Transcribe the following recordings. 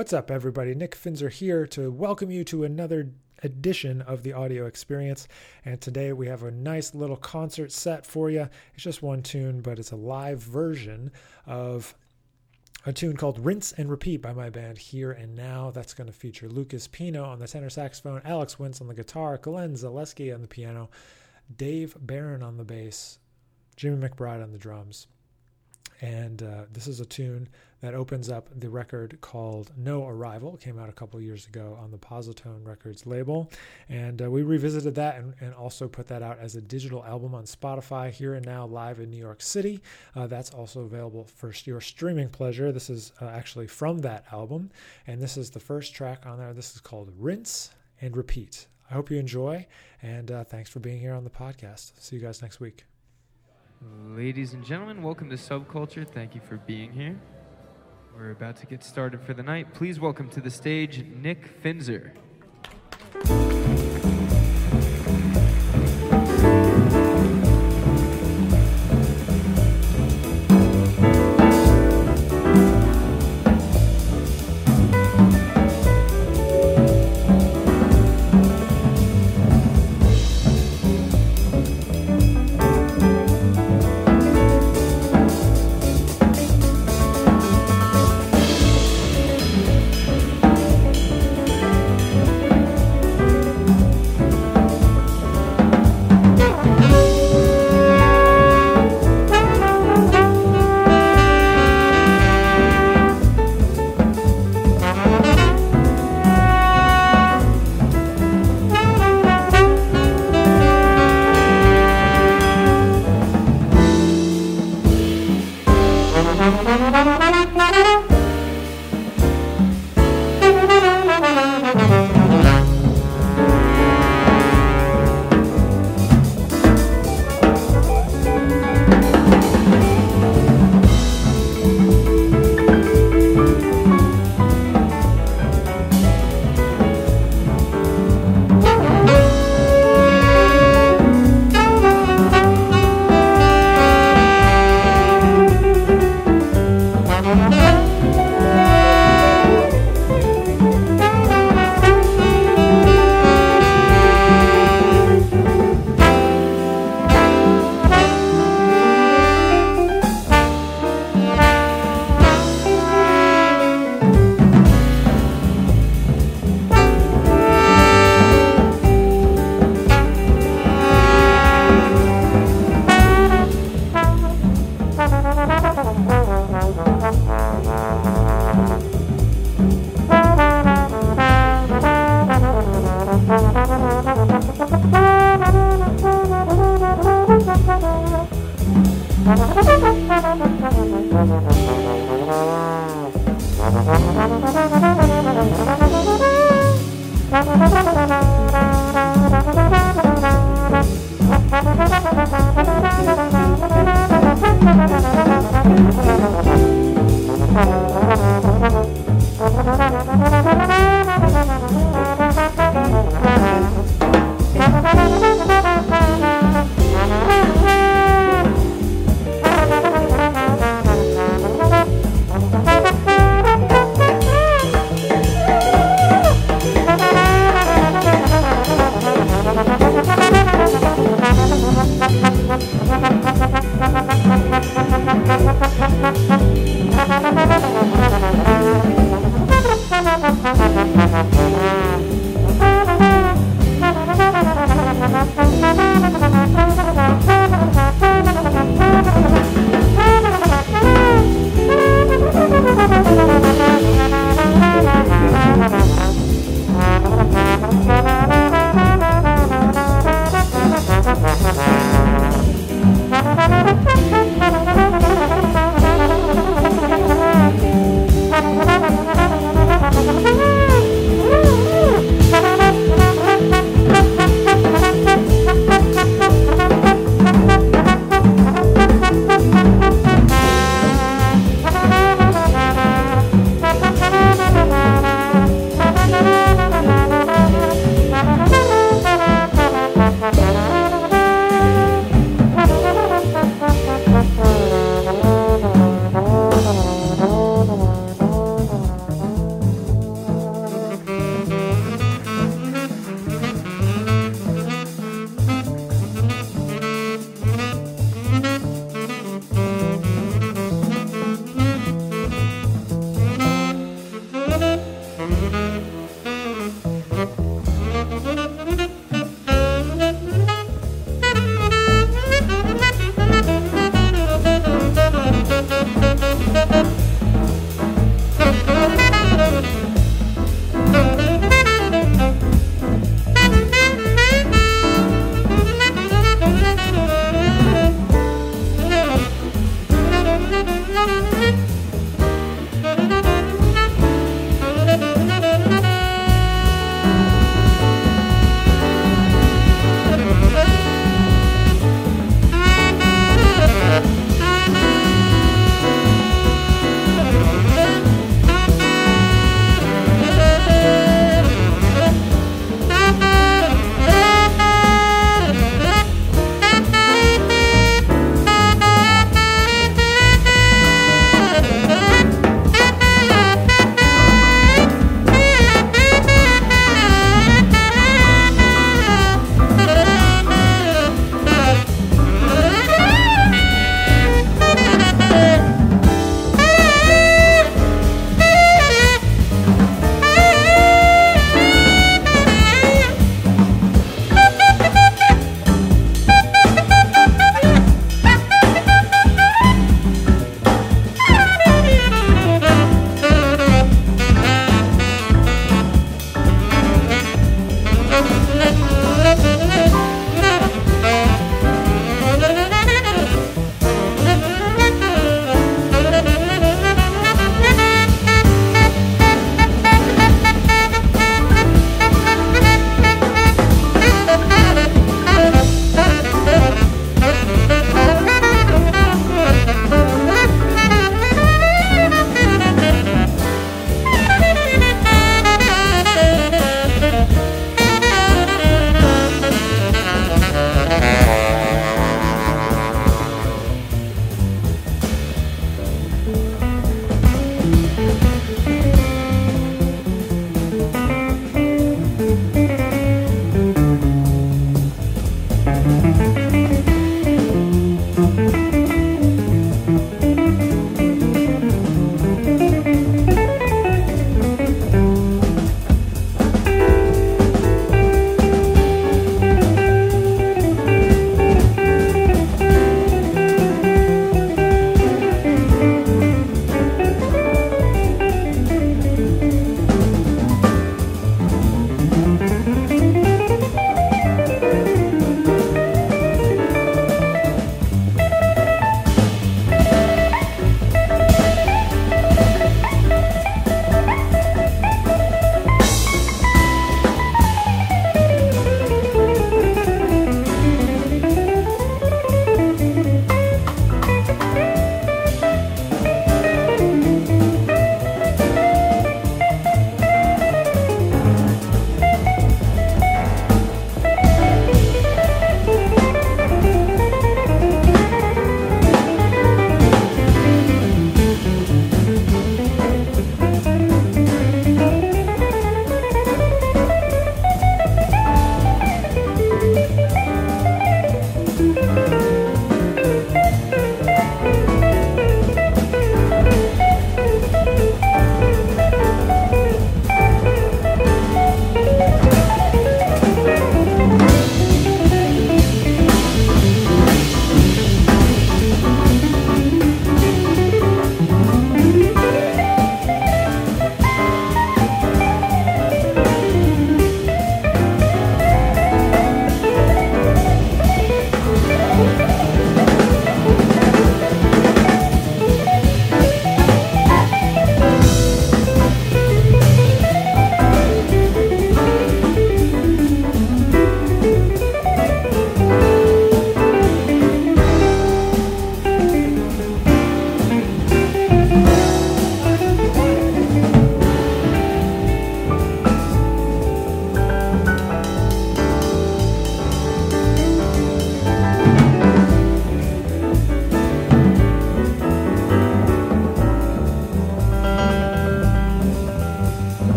What's up, everybody? Nick Finzer here to welcome you to another edition of the audio experience. And today we have a nice little concert set for you. It's just one tune, but it's a live version of a tune called Rinse and Repeat by my band Here and Now. That's going to feature Lucas Pino on the tenor saxophone, Alex Wintz on the guitar, Glenn Zaleski on the piano, Dave Baron on the bass, Jimmy McBride on the drums. And uh, this is a tune that opens up the record called No Arrival. It came out a couple years ago on the Posi-Tone Records label. And uh, we revisited that and, and, also put that out as a digital album on Spotify here and now live in New York City. Uh, that's also available for your streaming pleasure. This is uh, actually from that album. And this is the first track on there. This is called Rinse and Repeat. I hope you enjoy. And uh, thanks for being here on the podcast. See you guys next week. Ladies and gentlemen, welcome to Subculture. Thank you for being here. We're about to get started for the night. Please welcome to the stage Nick Finzer. Thank you.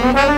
Thank